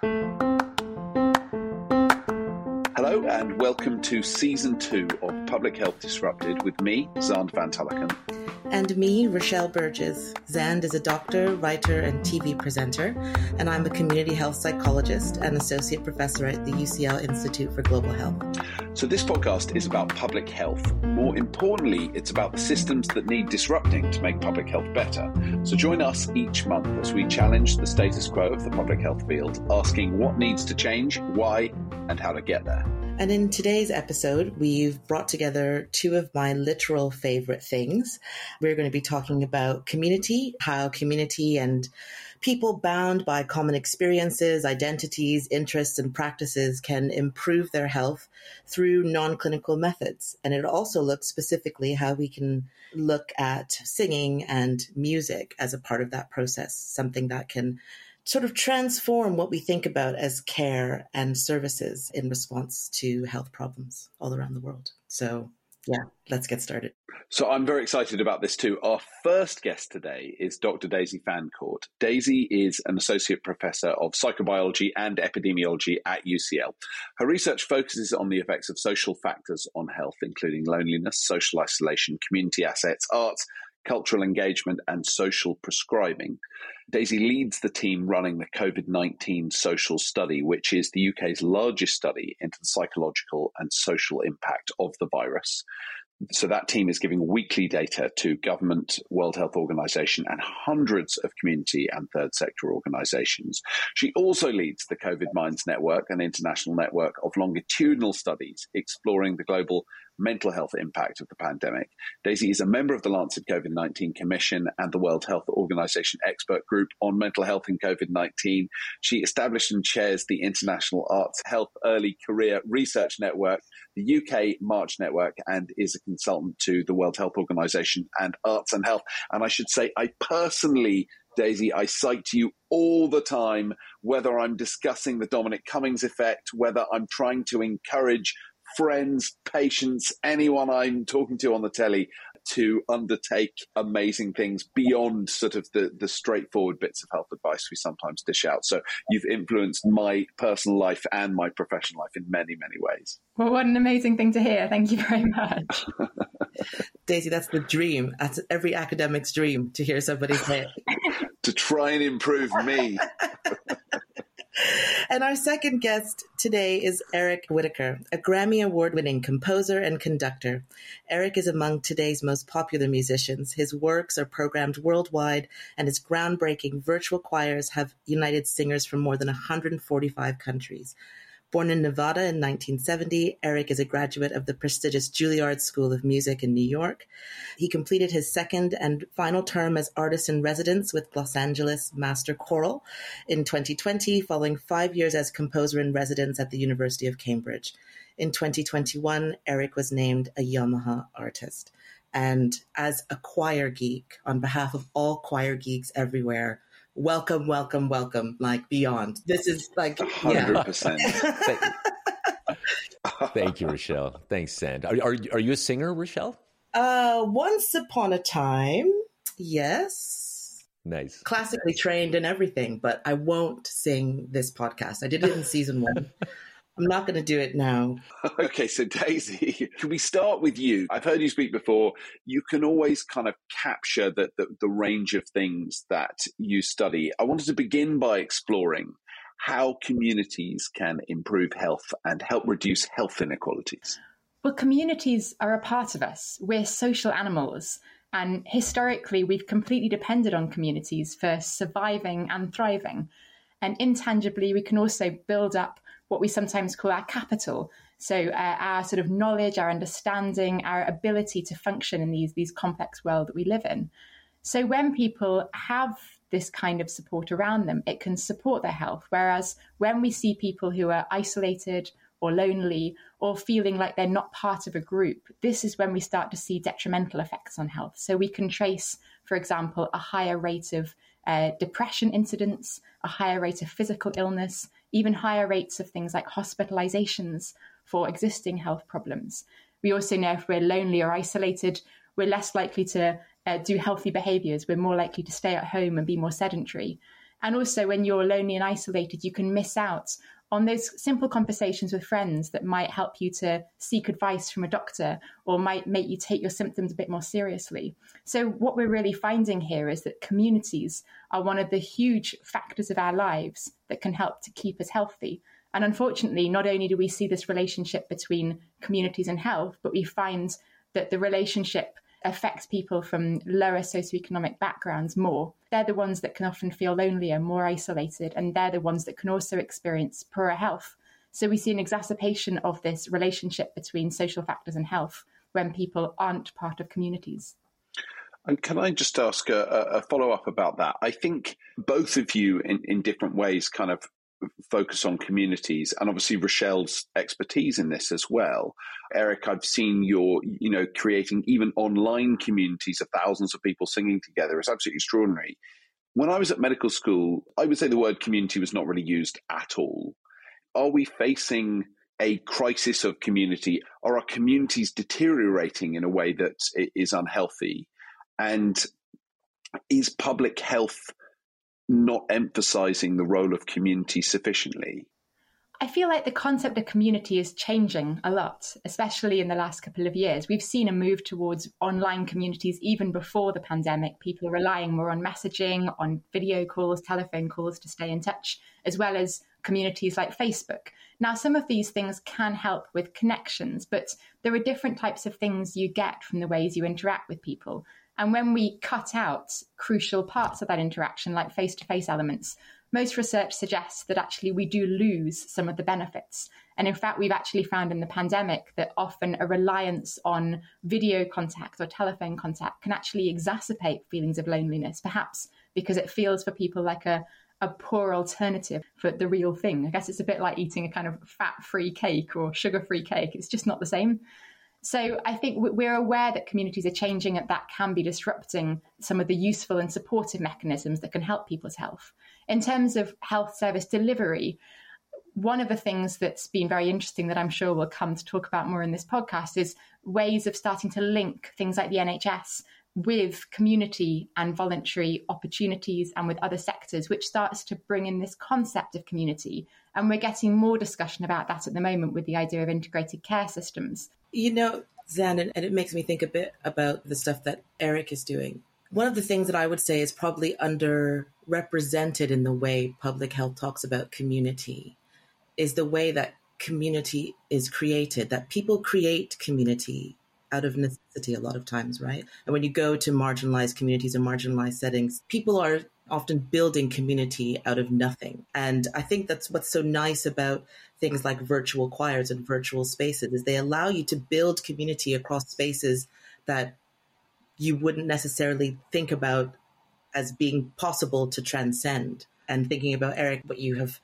Hello and welcome to season two of Public Health Disrupted with me, Xand van Tulleken. And me, Rochelle Burgess. Xand is a doctor, writer, and TV presenter, and I'm a community health psychologist and associate professor at the UCL Institute for Global Health. So, this podcast is about public health. More importantly, it's about the systems that need disrupting to make public health better. So, join us each month as we challenge the status quo of the public health field, asking what needs to change, why, and how to get there. And in today's episode, we've brought together two of my literal favorite things. We're going to be talking about community, how community and people bound by common experiences, identities, interests, and practices can improve their health through non clinical methods. And it also looks specifically how we can look at singing and music as a part of that process, something that can sort of transform what we think about as care and services in response to health problems all around the world. So, yeah, let's get started. So, I'm very excited about this too. Our first guest today is Dr. Daisy Fancourt. Daisy is an associate professor of psychobiology and epidemiology at UCL. Her research focuses on the effects of social factors on health, including loneliness, social isolation, community assets, arts, cultural engagement, and social prescribing. Daisy leads the team running the COVID 19 social study, which is the UK's largest study into the psychological and social impact of the virus. So that team is giving weekly data to government, World Health Organization, and hundreds of community and third sector organizations. She also leads the COVID Minds Network, an international network of longitudinal studies exploring the global mental health impact of the pandemic. Daisy is a member of the Lancet COVID 19 Commission and the World Health Organization expert group on mental health in COVID 19. She established and chairs the International Arts Health Early Career Research Network, the UK March Network, and is a consultant to the World Health Organization and Arts and Health. And I should say, I personally Daisy, I cite you all the time, whether I'm discussing the Dominic Cummings effect, whether I'm trying to encourage friends, patients, anyone I'm talking to on the telly to undertake amazing things beyond sort of the, the straightforward bits of health advice we sometimes dish out. So you've influenced my personal life and my professional life in many, many ways. Well, what an amazing thing to hear. Thank you very much. Daisy, that's the dream. That's every academic's dream to hear somebody say it. to try and improve me. And our second guest today is Eric Whitacre, a Grammy Award winning composer and conductor. Eric is among today's most popular musicians. His works are programmed worldwide, and his groundbreaking virtual choirs have united singers from more than 145 countries. Born in Nevada in 1970, Eric is a graduate of the prestigious Juilliard School of Music in New York. He completed his second and final term as artist in residence with Los Angeles Master Chorale in 2020, following five years as composer in residence at the University of Cambridge. In 2021, Eric was named a Yamaha artist. And as a choir geek, on behalf of all choir geeks everywhere, welcome, welcome, welcome, like beyond. This is like 100%. Yeah. Thank you, Rochelle. Thanks, Xand. Are, are, are you a singer, Rochelle? Uh, once upon a time, yes. Nice. Classically trained and everything, but I won't sing this podcast. I did it in season one. I'm not going to do it now. Okay, so Daisy, can we start with you? I've heard you speak before. You can always kind of capture the, the, the range of things that you study. I wanted to begin by exploring how communities can improve health and help reduce health inequalities. Well, communities are a part of us. We're social animals. And historically, we've completely depended on communities for surviving and thriving. And intangibly, we can also build up what we sometimes call our capital. So uh, our sort of knowledge, our understanding, our ability to function in these these complex world that we live in. So when people have this kind of support around them, it can support their health. Whereas when we see people who are isolated or lonely or feeling like they're not part of a group, this is when we start to see detrimental effects on health. So we can trace, for example, a higher rate of uh, depression incidents, a higher rate of physical illness, even higher rates of things like hospitalizations for existing health problems. We also know if we're lonely or isolated, we're less likely to uh, do healthy behaviors. We're more likely to stay at home and be more sedentary. And also, when you're lonely and isolated, you can miss out on those simple conversations with friends that might help you to seek advice from a doctor or might make you take your symptoms a bit more seriously. So, what we're really finding here is that communities are one of the huge factors of our lives that can help to keep us healthy. And unfortunately, not only do we see this relationship between communities and health, but we find that the relationship affects people from lower socioeconomic backgrounds more. They're the ones that can often feel lonelier, more isolated, and they're the ones that can also experience poorer health. So we see an exacerbation of this relationship between social factors and health when people aren't part of communities. And can I just ask a, a follow up about that? I think both of you, in, in different ways, kind of focus on communities and obviously Rochelle's expertise in this as well. Eric, I've seen your, you know, creating even online communities of thousands of people singing together. It's absolutely extraordinary. When I was at medical school, I would say the word community was not really used at all. Are we facing a crisis of community? Are our communities deteriorating in a way that is unhealthy? And is public health not emphasizing the role of community sufficiently? I feel like the concept of community is changing a lot, especially in the last couple of years. We've seen a move towards online communities even before the pandemic. People are relying more on messaging, on video calls, telephone calls to stay in touch, as well as communities like Facebook. Now, some of these things can help with connections, but there are different types of things you get from the ways you interact with people. And when we cut out crucial parts of that interaction, like face to face elements, most research suggests that actually we do lose some of the benefits. And in fact, we've actually found in the pandemic that often a reliance on video contact or telephone contact can actually exacerbate feelings of loneliness, perhaps because it feels for people like a, a poor alternative for the real thing. I guess it's a bit like eating a kind of fat free cake or sugar free cake. It's just not the same. So I think we're aware that communities are changing and that can be disrupting some of the useful and supportive mechanisms that can help people's health. In terms of health service delivery, one of the things that's been very interesting that I'm sure we'll come to talk about more in this podcast is ways of starting to link things like the NHS with community and voluntary opportunities and with other sectors, which starts to bring in this concept of community. And we're getting more discussion about that at the moment with the idea of integrated care systems. You know, Zan, and it makes me think a bit about the stuff that Eric is doing. One of the things that I would say is probably underrepresented in the way public health talks about community is the way that community is created, that people create community out of necessity a lot of times, right? And when you go to marginalized communities and marginalized settings, people are often building community out of nothing. And I think that's what's so nice about things like virtual choirs and virtual spaces is they allow you to build community across spaces that you wouldn't necessarily think about as being possible to transcend. And thinking about Eric, what you have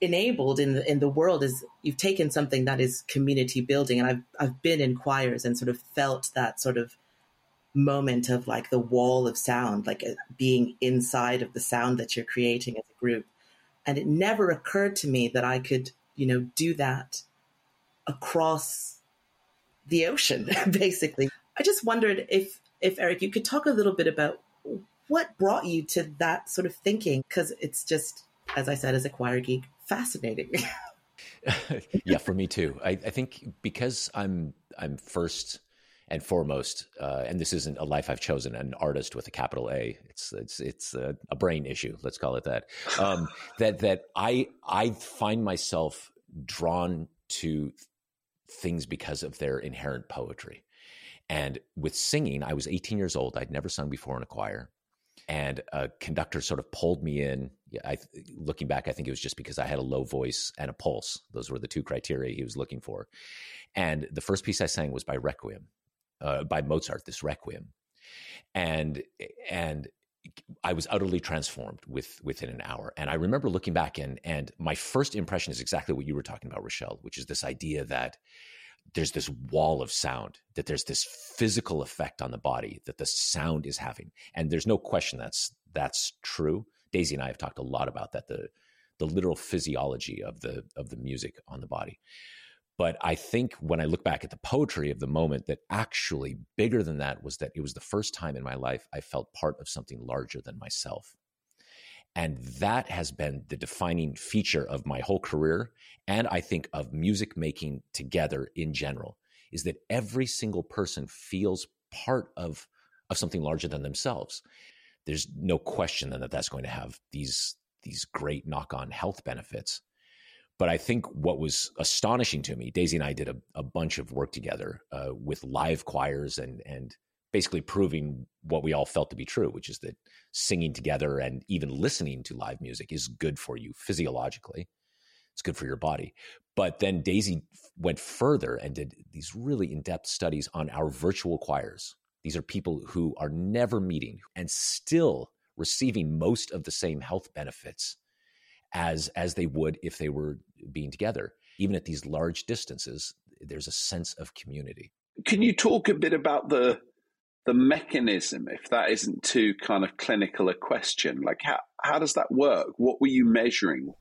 enabled in the in the world is you've taken something that is community building, and I've I've been in choirs and sort of felt that sort of moment of like the wall of sound, like uh, being inside of the sound that you're creating as a group. And it never occurred to me that I could, you know, do that across the ocean, basically. I just wondered if, if Eric, you could talk a little bit about what brought you to that sort of thinking, because it's just, as I said, as a choir geek, fascinating. yeah, for me too. I, I think because I'm I'm first and foremost, uh, and this isn't a life I've chosen, an artist with a capital A. It's it's it's a, a brain issue. Let's call it that. Um, that that I I find myself drawn to things because of their inherent poetry. And with singing, I was 18 years old. I'd never sung before in a choir, and a conductor sort of pulled me in. I, looking back, I think it was just because I had a low voice and a pulse. Those were the two criteria he was looking for. And the first piece I sang was by Requiem, uh, by Mozart, this Requiem, and and I was utterly transformed with within an hour. And I remember looking back and and my first impression is exactly what you were talking about, Rochelle, which is this idea that there's this wall of sound, that there's this physical effect on the body that the sound is having. And there's no question that's that's true. Daisy and I have talked a lot about that, the the literal physiology of the of the music on the body. But I think when I look back at the poetry of the moment, that actually bigger than that was that it was the first time in my life I felt part of something larger than myself. And that has been the defining feature of my whole career. And I think of music making together in general is that every single person feels part of, of something larger than themselves. There's no question then that that's going to have these, these great knock on health benefits. But I think what was astonishing to me, Daisy and I did a, a bunch of work together uh, with live choirs and and basically proving what we all felt to be true, which is that singing together and even listening to live music is good for you physiologically. It's good for your body. But then Daisy went further and did these really in depth studies on our virtual choirs. These are people who are never meeting and still receiving most of the same health benefits as as they would if they were being together even at these large distances there's a sense of community can you talk a bit about the the mechanism if that isn't too kind of clinical a question like how how does that work? What were you measuring?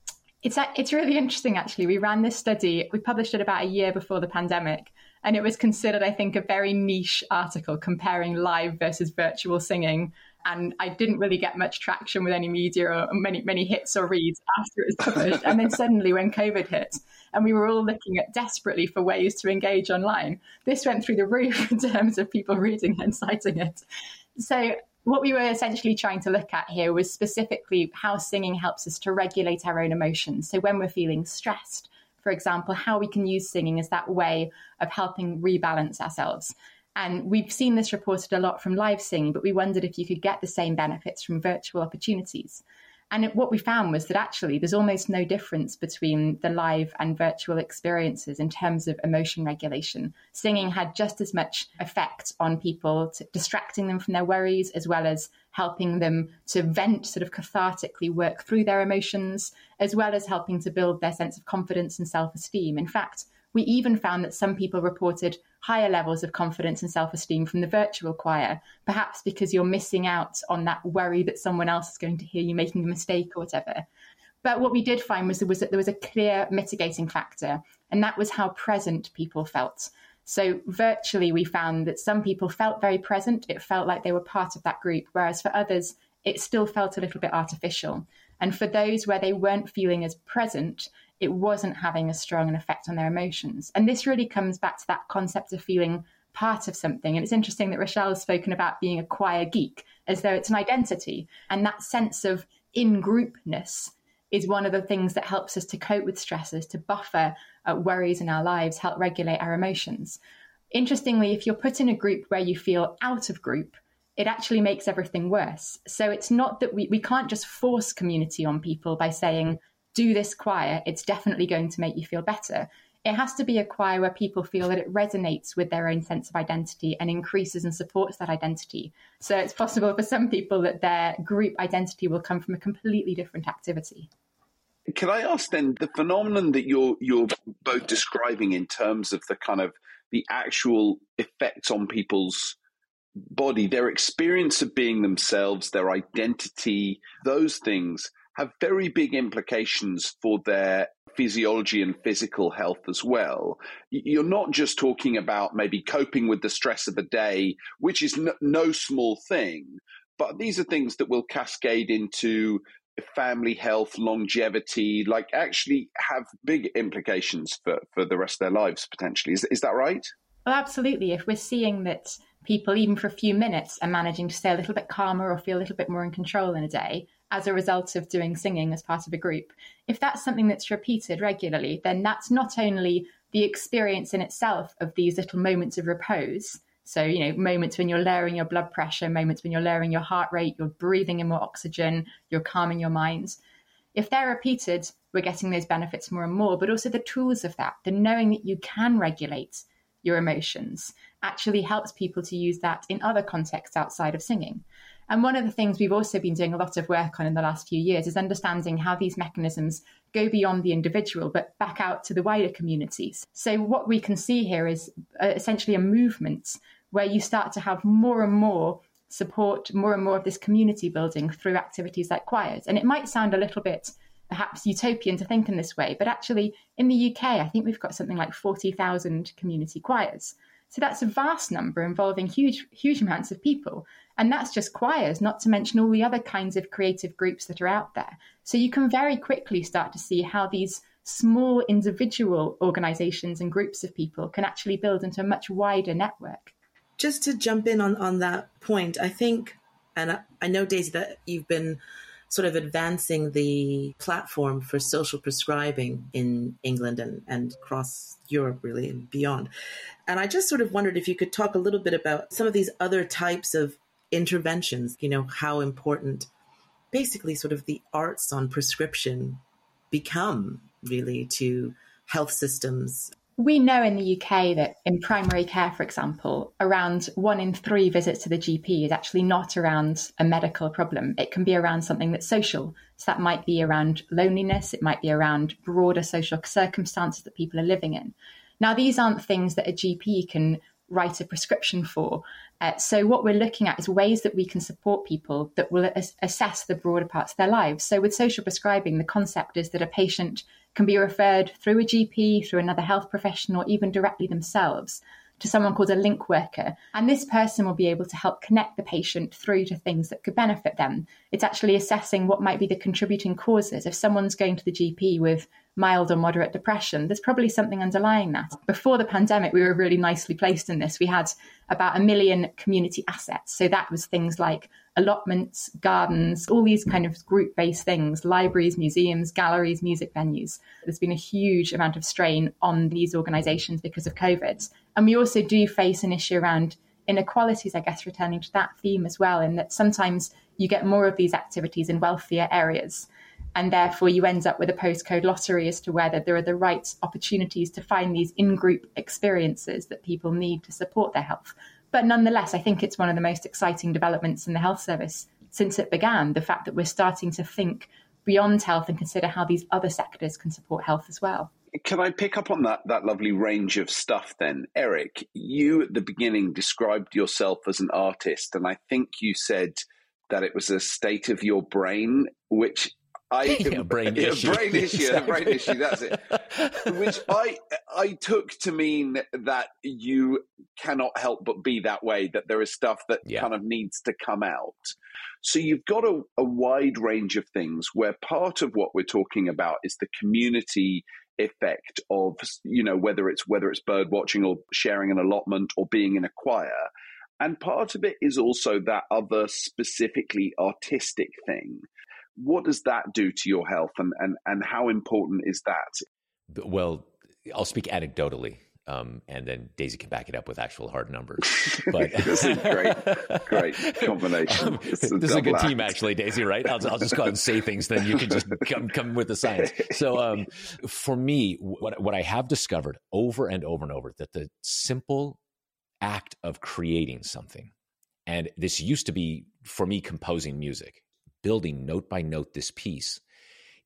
It's it's really interesting actually. We ran this study we published it about a year before the pandemic and it was considered i think a very niche article comparing live versus virtual singing and I didn't really get much traction with any media or many many hits or reads after it was published. and then suddenly, when COVID hit, and we were all looking at desperately for ways to engage online, this went through the roof in terms of people reading and citing it. So. What we were essentially trying to look at here was specifically how singing helps us to regulate our own emotions. So, when we're feeling stressed, for example, how we can use singing as that way of helping rebalance ourselves. And we've seen this reported a lot from live singing, but we wondered if you could get the same benefits from virtual opportunities. And what we found was that actually there's almost no difference between the live and virtual experiences in terms of emotion regulation. Singing had just as much effect on people, distracting them from their worries, as well as helping them to vent, sort of cathartically work through their emotions, as well as helping to build their sense of confidence and self esteem. In fact, we even found that some people reported higher levels of confidence and self esteem from the virtual choir, perhaps because you're missing out on that worry that someone else is going to hear you making a mistake or whatever. But what we did find was, was that there was a clear mitigating factor, and that was how present people felt. So, virtually, we found that some people felt very present. It felt like they were part of that group, whereas for others, it still felt a little bit artificial. And for those where they weren't feeling as present, it wasn't having a strong an effect on their emotions. And this really comes back to that concept of feeling part of something. And it's interesting that Rochelle has spoken about being a choir geek as though it's an identity. And that sense of in groupness is one of the things that helps us to cope with stresses, to buffer uh, worries in our lives, help regulate our emotions. Interestingly, if you're put in a group where you feel out of group, it actually makes everything worse. So it's not that we, we can't just force community on people by saying, do this choir, it's definitely going to make you feel better. It has to be a choir where people feel that it resonates with their own sense of identity and increases and supports that identity. So it's possible for some people that their group identity will come from a completely different activity. Can I ask then the phenomenon that you're you're both describing in terms of the kind of the actual effects on people's body, their experience of being themselves, their identity, those things have very big implications for their physiology and physical health as well. You're not just talking about maybe coping with the stress of a day, which is no, no small thing, but these are things that will cascade into family health, longevity, like actually have big implications for, for the rest of their lives potentially. Is, is that right? Well, absolutely. If we're seeing that people, even for a few minutes, are managing to stay a little bit calmer or feel a little bit more in control in a day, as a result of doing singing as part of a group. If that's something that's repeated regularly, then that's not only the experience in itself of these little moments of repose. So, you know, moments when you're lowering your blood pressure, moments when you're lowering your heart rate, you're breathing in more oxygen, you're calming your mind. If they're repeated, we're getting those benefits more and more, but also the tools of that, the knowing that you can regulate your emotions actually helps people to use that in other contexts outside of singing. And one of the things we've also been doing a lot of work on in the last few years is understanding how these mechanisms go beyond the individual, but back out to the wider communities. So, what we can see here is uh, essentially a movement where you start to have more and more support, more and more of this community building through activities like choirs. And it might sound a little bit perhaps utopian to think in this way, but actually in the UK, I think we've got something like 40,000 community choirs. So that's a vast number involving huge, huge amounts of people. And that's just choirs, not to mention all the other kinds of creative groups that are out there. So you can very quickly start to see how these small individual organizations and groups of people can actually build into a much wider network. Just to jump in on, on that point, I think, and I, know, Daisy, that you've been sort of advancing the platform for social prescribing in England and, and across Europe, really, and beyond. And I just sort of wondered if you could talk a little bit about some of these other types of interventions, you know, how important basically sort of the arts on prescription become really to health systems we know in the UK that in primary care, for example, around one in three visits to the GP is actually not around a medical problem. It can be around something that's social. So that might be around loneliness, it might be around broader social circumstances that people are living in. Now, these aren't things that a GP can write a prescription for. Uh, so, what we're looking at is ways that we can support people that will as- assess the broader parts of their lives. So, with social prescribing, the concept is that a patient can be referred through a GP, through another health professional, or even directly themselves to someone called a link worker. And this person will be able to help connect the patient through to things that could benefit them. It's actually assessing what might be the contributing causes. If someone's going to the GP with mild or moderate depression, there's probably something underlying that. Before the pandemic, we were really nicely placed in this. We had about a million community assets. So that was things like allotments, gardens, all these kind of group based things, libraries, museums, galleries, music venues. There's been a huge amount of strain on these organizations because of COVID. And we also do face an issue around inequalities, I guess, returning to that theme as well, in that sometimes you get more of these activities in wealthier areas. And therefore, you end up with a postcode lottery as to whether there are the right opportunities to find these in group experiences that people need to support their health. But nonetheless, I think it's one of the most exciting developments in the health service since it began. The fact that we're starting to think beyond health and consider how these other sectors can support health as well. Can I pick up on that that lovely range of stuff then? Eric, you at the beginning described yourself as an artist, and I think you said that it was a state of your brain, which I yeah, brain issue. brain issue, exactly. brain issue. That's it. Which I I took to mean that you cannot help but be that way. That there is stuff that yeah. kind of needs to come out. So you've got a, a wide range of things where part of what we're talking about is the community effect of you know whether it's whether it's bird watching or sharing an allotment or being in a choir. And part of it is also that other specifically artistic thing what does that do to your health and, and, and how important is that? Well, I'll speak anecdotally. Um, and then Daisy can back it up with actual hard numbers. But this is great, great combination. Um, this is a good act. team, actually, Daisy. Right? I'll, I'll, just go ahead and say things, then you can just come come with the science. So, um, for me, what what I have discovered over and over and over that the simple act of creating something, and this used to be for me composing music building note by note this piece,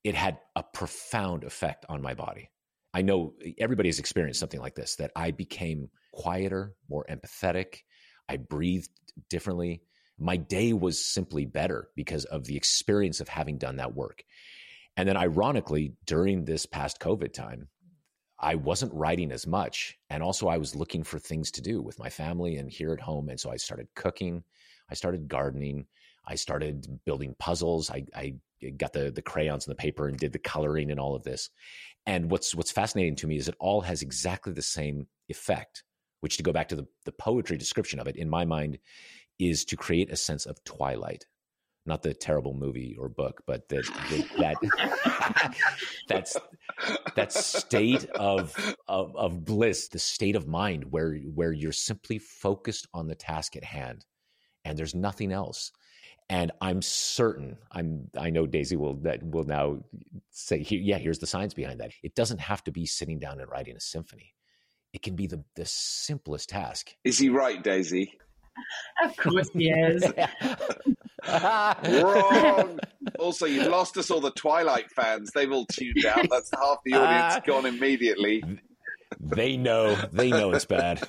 it had a profound effect on my body. I know everybody has experienced something like this that I became quieter, more empathetic. I breathed differently. My day was simply better because of the experience of having done that work. And then, ironically, during this past COVID time, I wasn't writing as much. And also, I was looking for things to do with my family and here at home. And so I started cooking, I started gardening, I started building puzzles. I, I got the the crayons and the paper and did the coloring and all of this. And what's what's fascinating to me is it all has exactly the same effect, which to go back to the, the poetry description of it, in my mind, is to create a sense of twilight. Not the terrible movie or book, but the, the, that that's that state of, of of bliss, the state of mind where where you're simply focused on the task at hand, and there's nothing else and I'm certain I'm I know Daisy will that will now say yeah here's the science behind that. It doesn't have to be sitting down and writing a symphony. It can be the the simplest task. Is he right, Daisy? Of course he is. Wrong. Also, you've lost us all the Twilight fans. They've all tuned out. That's half the audience uh, gone immediately. They know. They know it's bad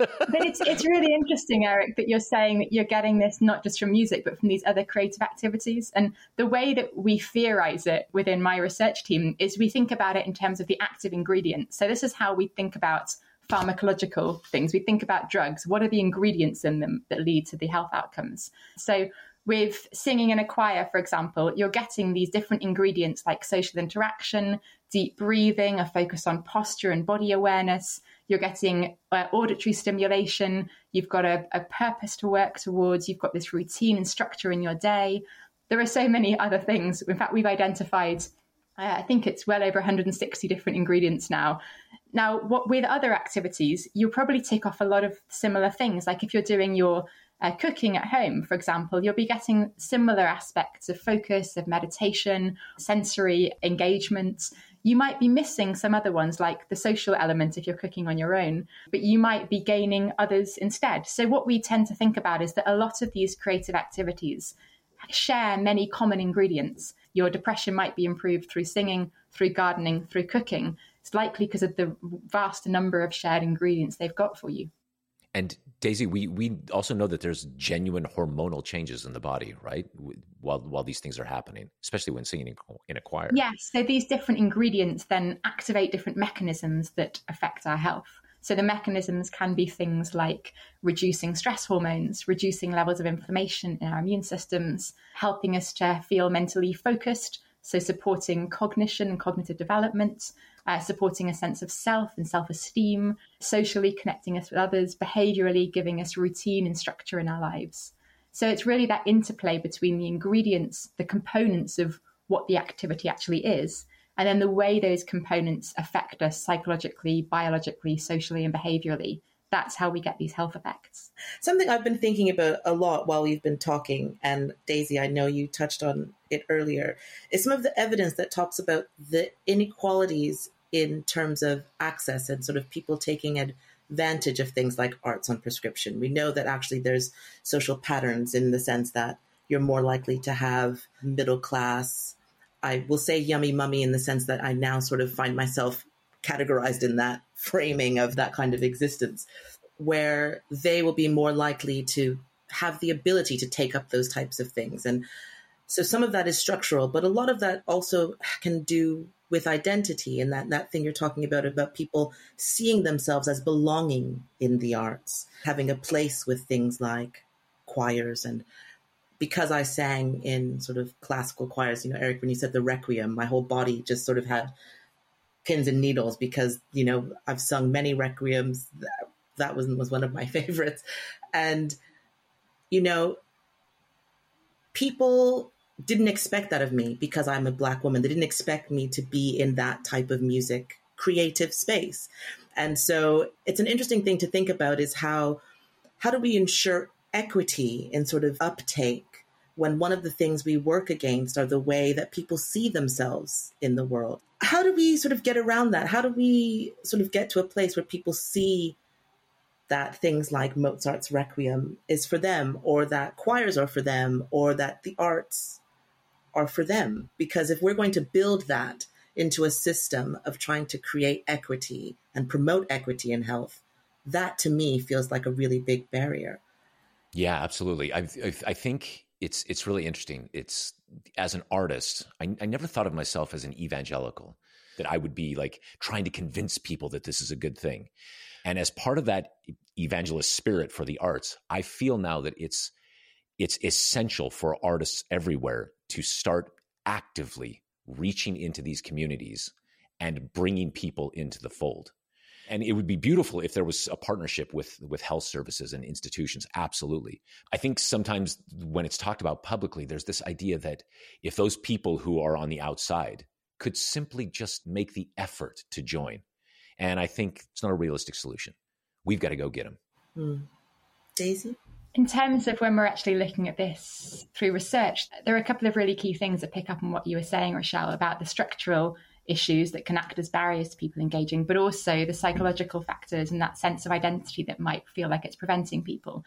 but it's it's really interesting, Eric, that you're saying that you're getting this not just from music, but from these other creative activities. And the way that we theorize it within my research team is we think about it in terms of the active ingredient. So this is how we think about pharmacological things. We think about drugs. What are the ingredients in them that lead to the health outcomes? So, with singing in a choir, for example, you're getting these different ingredients like social interaction, deep breathing, a focus on posture and body awareness. You're getting uh, auditory stimulation. You've got a, a purpose to work towards. You've got this routine and structure in your day. There are so many other things. In fact, we've identified uh, I think it's well over 160 different ingredients now. Now, what with other activities, you'll probably tick off a lot of similar things. Like if you're doing your uh, cooking at home, for example, you'll be getting similar aspects of focus, of meditation, sensory engagement. You might be missing some other ones, like the social element if you're cooking on your own, but you might be gaining others instead. So, what we tend to think about is that a lot of these creative activities share many common ingredients. Your depression might be improved through singing, through gardening, through cooking. It's likely because of the vast number of shared ingredients they've got for you. And Daisy, we, we also know that there's genuine hormonal changes in the body, right? While while these things are happening, especially when singing in a choir. Yes. So these different ingredients then activate different mechanisms that affect our health. So the mechanisms can be things like reducing stress hormones, reducing levels of inflammation in our immune systems, helping us to feel mentally focused, so supporting cognition and cognitive development, uh, supporting a sense of self and self esteem, socially connecting us with others, behaviorally giving us routine and structure in our lives. So it's really that interplay between the ingredients, the components of what the activity actually is, and then the way those components affect us psychologically, biologically, socially, and behaviorally. That's how we get these health effects. Something I've been thinking about a lot while we've been talking, and Daisy, I know you touched on it earlier, is some of the evidence that talks about the inequalities in terms of access and sort of people taking advantage of things like arts on prescription. We know that actually there's social patterns in the sense that you're more likely to have middle class. I will say yummy mummy in the sense that I now sort of find myself categorized in that framing of that kind of existence, where they will be more likely to have the ability to take up those types of things. And so some of that is structural, but a lot of that also can do with identity and that, that thing you're talking about, about people seeing themselves as belonging in the arts, having a place with things like choirs and because I sang in sort of classical choirs, you know, Eric, when you said the requiem, my whole body just sort of had pins and needles because, you know, I've sung many requiems. That, that was, was one of my favorites. And, you know, people didn't expect that of me because I'm a black woman. They didn't expect me to be in that type of music creative space. And so it's an interesting thing to think about is how how do we ensure equity in sort of uptake when one of the things we work against are the way that people see themselves in the world. How do we sort of get around that? How do we sort of get to a place where people see that things like Mozart's Requiem is for them, or that choirs are for them, or that the arts are for them. Because if we're going to build that into a system of trying to create equity and promote equity in health, that to me feels like a really big barrier. Yeah, absolutely. I, I think it's it's really interesting. It's as an artist, I, I never thought of myself as an evangelical, that I would be like trying to convince people that this is a good thing. And as part of that evangelist spirit for the arts, I feel now that it's it's essential for artists everywhere to start actively reaching into these communities and bringing people into the fold. And it would be beautiful if there was a partnership with with health services and institutions. Absolutely. I think sometimes when it's talked about publicly, there's this idea that if those people who are on the outside could simply just make the effort to join, and I think it's not a realistic solution. We've got to go get them. Mm. Daisy? In terms of when we're actually looking at this through research, there are a couple of really key things that pick up on what you were saying, Rochelle, about the structural issues that can act as barriers to people engaging, but also the psychological factors and that sense of identity that might feel like it's preventing people.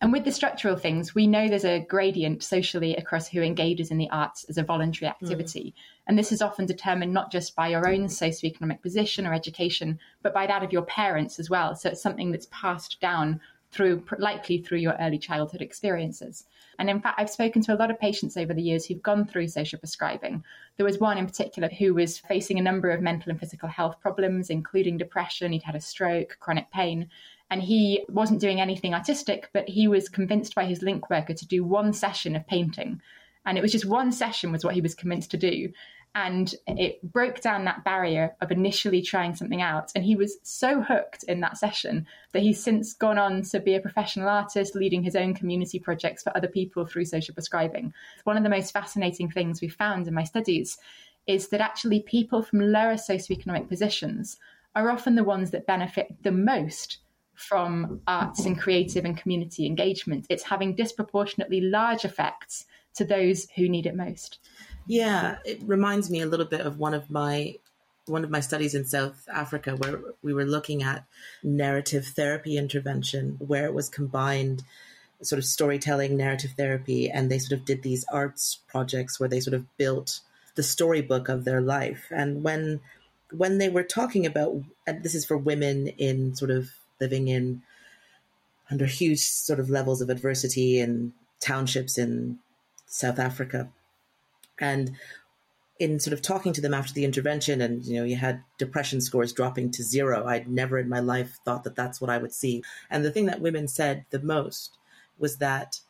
And with the structural things, we know there's a gradient socially across who engages in the arts as a voluntary activity. Mm. And this is often determined not just by your own socioeconomic position or education, but by that of your parents as well. So it's something that's passed down through likely through your early childhood experiences. And in fact, I've spoken to a lot of patients over the years who've gone through social prescribing. There was one in particular who was facing a number of mental and physical health problems, including depression. He'd had a stroke, chronic pain, and he wasn't doing anything artistic, but he was convinced by his link worker to do one session of painting. And it was just one session was what he was convinced to do. And it broke down that barrier of initially trying something out. And he was so hooked in that session that he's since gone on to be a professional artist leading his own community projects for other people through social prescribing. One of the most fascinating things we found in my studies is that actually people from lower socioeconomic positions are often the ones that benefit the most from arts and creative and community engagement. It's having disproportionately large effects to those who need it most. Yeah, it reminds me a little bit of one of my one of my studies in South Africa where we were looking at narrative therapy intervention where it was combined sort of storytelling narrative therapy and they sort of did these arts projects where they sort of built the storybook of their life. And when when they were talking about and this is for women in sort of living in under huge sort of levels of adversity in townships in South Africa. And in sort of talking to them after the intervention and you know you had depression scores dropping to zero i'd never in my life thought that that's what i would see. And the thing that women said the most was that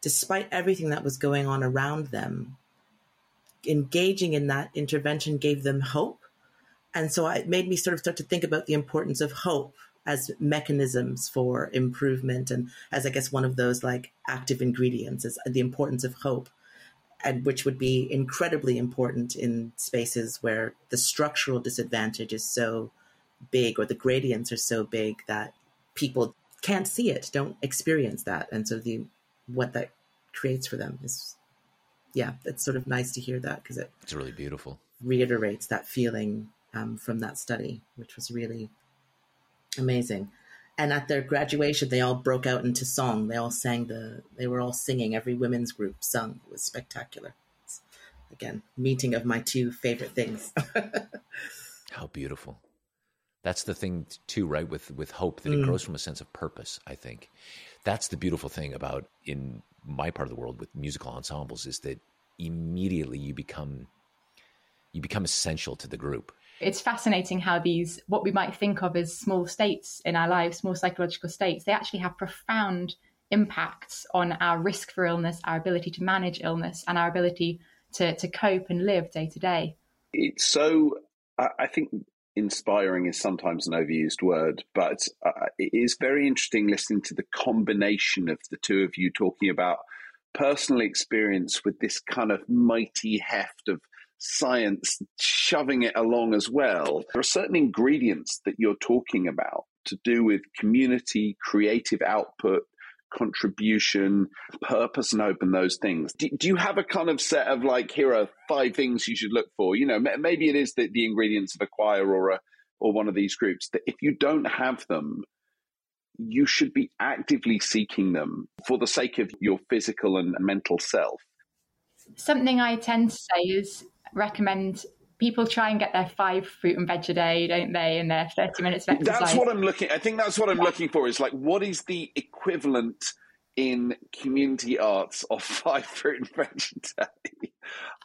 despite everything that was going on around them engaging in that intervention gave them hope. And so it made me sort of start to think about the importance of hope as mechanisms for improvement and as i guess one of those like active ingredients is the importance of hope and which would be incredibly important in spaces where the structural disadvantage is so big or the gradients are so big that people can't see it, don't experience that, and so the what that creates for them is, yeah, it's sort of nice to hear that because it it's really beautiful. reiterates that feeling um, from that study, which was really amazing. And at their graduation they all broke out into song. They all sang the they were all singing. Every women's group sung. It was spectacular. It's, again meeting of my two favorite things. How beautiful. That's the thing too right with with hope that it mm. grows from a sense of purpose i think. That's the beautiful thing about in my part of the world with musical ensembles is that immediately you become you become essential to the group it's fascinating how these, what we might think of as small states in our lives, small psychological states, they actually have profound impacts on our risk for illness, our ability to manage illness, and our ability to, to cope and live day to day. It's so, I think inspiring is sometimes an overused word, but uh, it is very interesting listening to the combination of the two of you talking about personal experience with this kind of mighty heft of science shoving it along as well. There are certain ingredients that you're talking about to do with community, creative output, contribution, purpose, and open those things. Do, do, you have a kind of set of like, here are five things you should look for? You know, maybe it is the, the ingredients of a choir or a or one of these groups that if you don't have them, you should be actively seeking them for the sake of your physical and mental self. Something I tend to say is recommend people try and get their five fruit and veg a day, don't they? In their 30 minutes of exercise. That's what I'm looking I think that's what I'm yeah. looking for is like, what is the equivalent in community arts of five fruit and veg a day?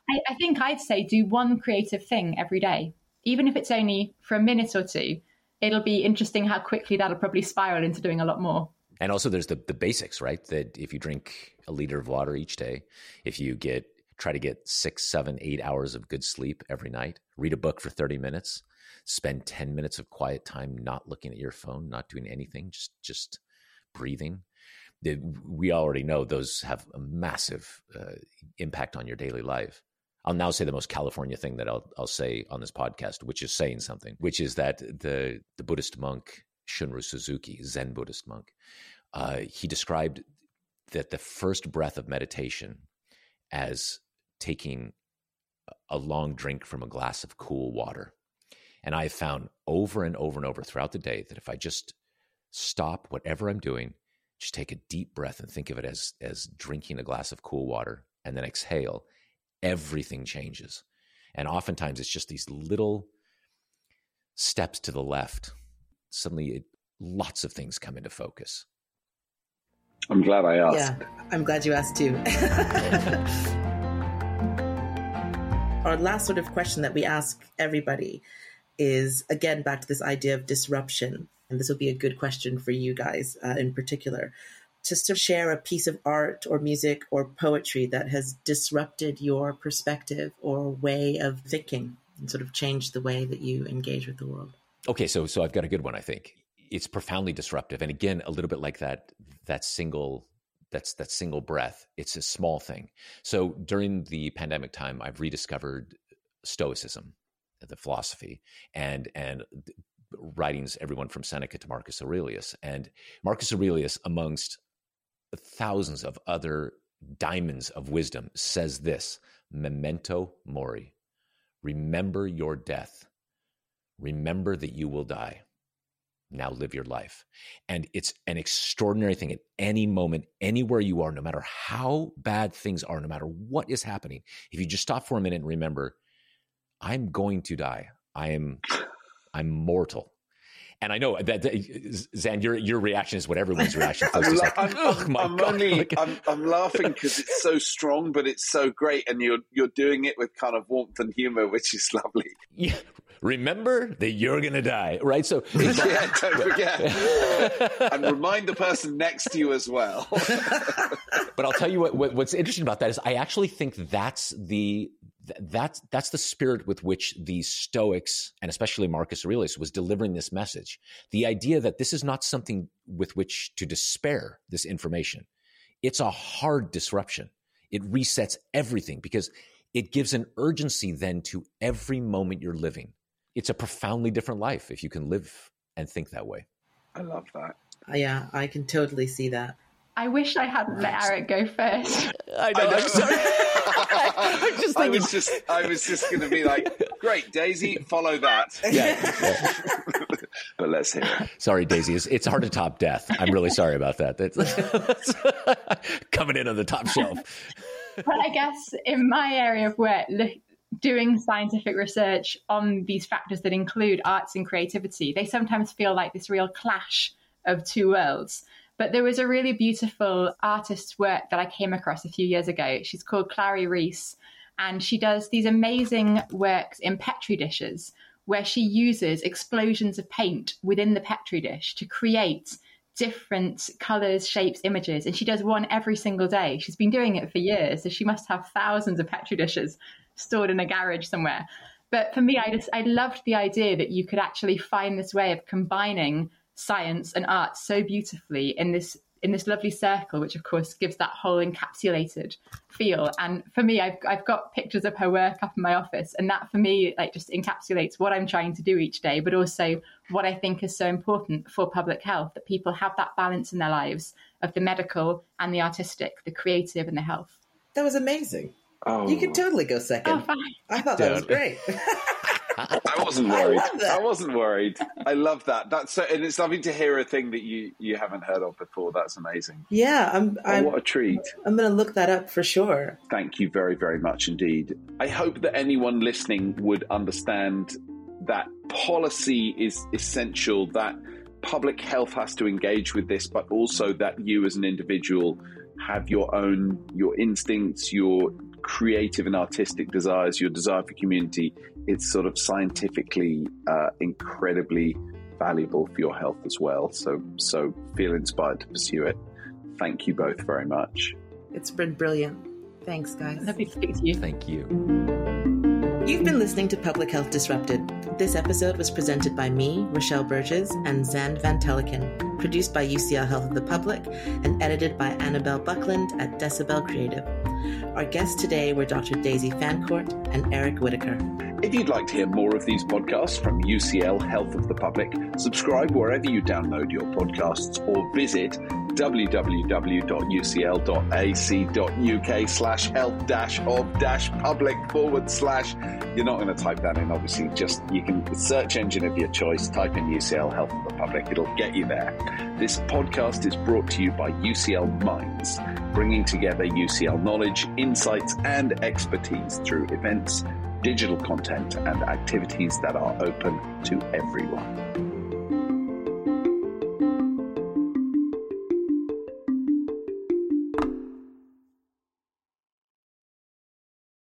I, I think I'd say do one creative thing every day. Even if it's only for a minute or two, it'll be interesting how quickly that'll probably spiral into doing a lot more. And also, there's the, the basics, right? That if you drink a liter of water each day, if you get try to get six, seven, eight hours of good sleep every night, read a book for 30 minutes, spend 10 minutes of quiet time not looking at your phone, not doing anything, just just breathing. We already know those have a massive uh, impact on your daily life. I'll now say the most California thing that I'll, I'll say on this podcast, which is saying something, which is that the, the Buddhist monk Shunryu Suzuki, Zen Buddhist monk, uh, he described that the first breath of meditation as taking a long drink from a glass of cool water. And I have found over and over and over throughout the day that if I just stop whatever I'm doing, just take a deep breath and think of it as as drinking a glass of cool water and then exhale, everything changes. And oftentimes it's just these little steps to the left. Suddenly it, lots of things come into focus. I'm glad I asked. Yeah, I'm glad you asked too. Our last sort of question that we ask everybody is again back to this idea of disruption. And this will be a good question for you guys uh, in particular. Just to share a piece of art or music or poetry that has disrupted your perspective or way of thinking and sort of changed the way that you engage with the world. Okay, so so I've got a good one. I think it's profoundly disruptive, and again, a little bit like that that single that's that single breath. It's a small thing. So during the pandemic time, I've rediscovered Stoicism, the philosophy, and and writings, everyone from Seneca to Marcus Aurelius, and Marcus Aurelius, amongst thousands of other diamonds of wisdom, says this: "Memento mori." Remember your death. Remember that you will die. Now live your life. And it's an extraordinary thing at any moment, anywhere you are, no matter how bad things are, no matter what is happening. If you just stop for a minute and remember, I'm going to die. I am I'm mortal. And I know that, that Xand, your your reaction is what everyone's reaction is. I'm, like, I'm, oh my I'm God. only, I'm, I'm laughing because it's so strong, but it's so great, and you're you're doing it with kind of warmth and humor, which is lovely. Yeah. remember that you're going to die, right? So yeah, don't forget, and remind the person next to you as well. but I'll tell you what, what what's interesting about that is I actually think that's the th- that's that's the spirit with which the Stoics and especially Marcus Aurelius was delivering this message. The idea that this is not something with which to despair this information. It's a hard disruption. It resets everything because it gives an urgency then to every moment you're living. It's a profoundly different life if you can live and think that way. I love that. Yeah, I can totally see that. I wish I hadn't let Eric go first. I know. I know. I'm sorry. I'm just I was just, I was just going to be like, great, Daisy, follow that. yeah, yeah. But let's hear it. Sorry, Daisy. It's, it's hard to top death. I'm really sorry about that. That's coming in on the top shelf. but I guess in my area of work, look, doing scientific research on these factors that include arts and creativity, they sometimes feel like this real clash of two worlds. But there was a really beautiful artist's work that I came across a few years ago. She's called Klari Reis, and she does these amazing works in Petri dishes where she uses explosions of paint within the Petri dish to create different colors, shapes, images. And she does one every single day. She's been doing it for years. So she must have thousands of Petri dishes stored in a garage somewhere. But for me, I just, I loved the idea that you could actually find this way of combining science and art so beautifully in this in this lovely circle, which of course gives that whole encapsulated feel. And for me, I've I've got pictures of her work up in my office, and that for me like just encapsulates what I'm trying to do each day, but also what I think is so important for public health that people have that balance in their lives of the medical and the artistic, the creative and the health. That was amazing. Oh, You can totally go second. Oh, fine. I thought that was great. I wasn't worried. that. I wasn't worried. I love that. That's so, and it's lovely to hear a thing that you you haven't heard of before. That's amazing. yeah, I'm. Oh, I'm, what a treat. I'm going to look that up for sure. Thank you very, very much indeed. I hope that anyone listening would understand that policy is essential, that public health has to engage with this, but also that you as an individual have your own, your instincts, your creative and artistic desires, your desire for community. It's sort of scientifically uh, incredibly valuable for your health as well. So, so feel inspired to pursue it. Thank you both very much. It's been brilliant. Thanks, guys. Lovely to speak to you. Thank you. You've been listening to Public Health Disrupted. This episode was presented by me, Rochelle Burgess, and Xand van Tulleken, produced by UCL Health of the Public, and edited by Annabelle Buckland at Decibel Creative. Our guests today were Dr. Daisy Fancourt and Eric Whitacre. If you'd like to hear more of these podcasts from UCL Health of the Public, subscribe wherever you download your podcasts or visit www.ucl.ac.uk slash health dash of dash public forward slash. You're not going to type that in, obviously. Just you can search engine of your choice, type in UCL Health of the Public. It'll get you there. This podcast is brought to you by UCL Minds, bringing together UCL knowledge, insights, and expertise through events, digital content, and activities that are open to everyone.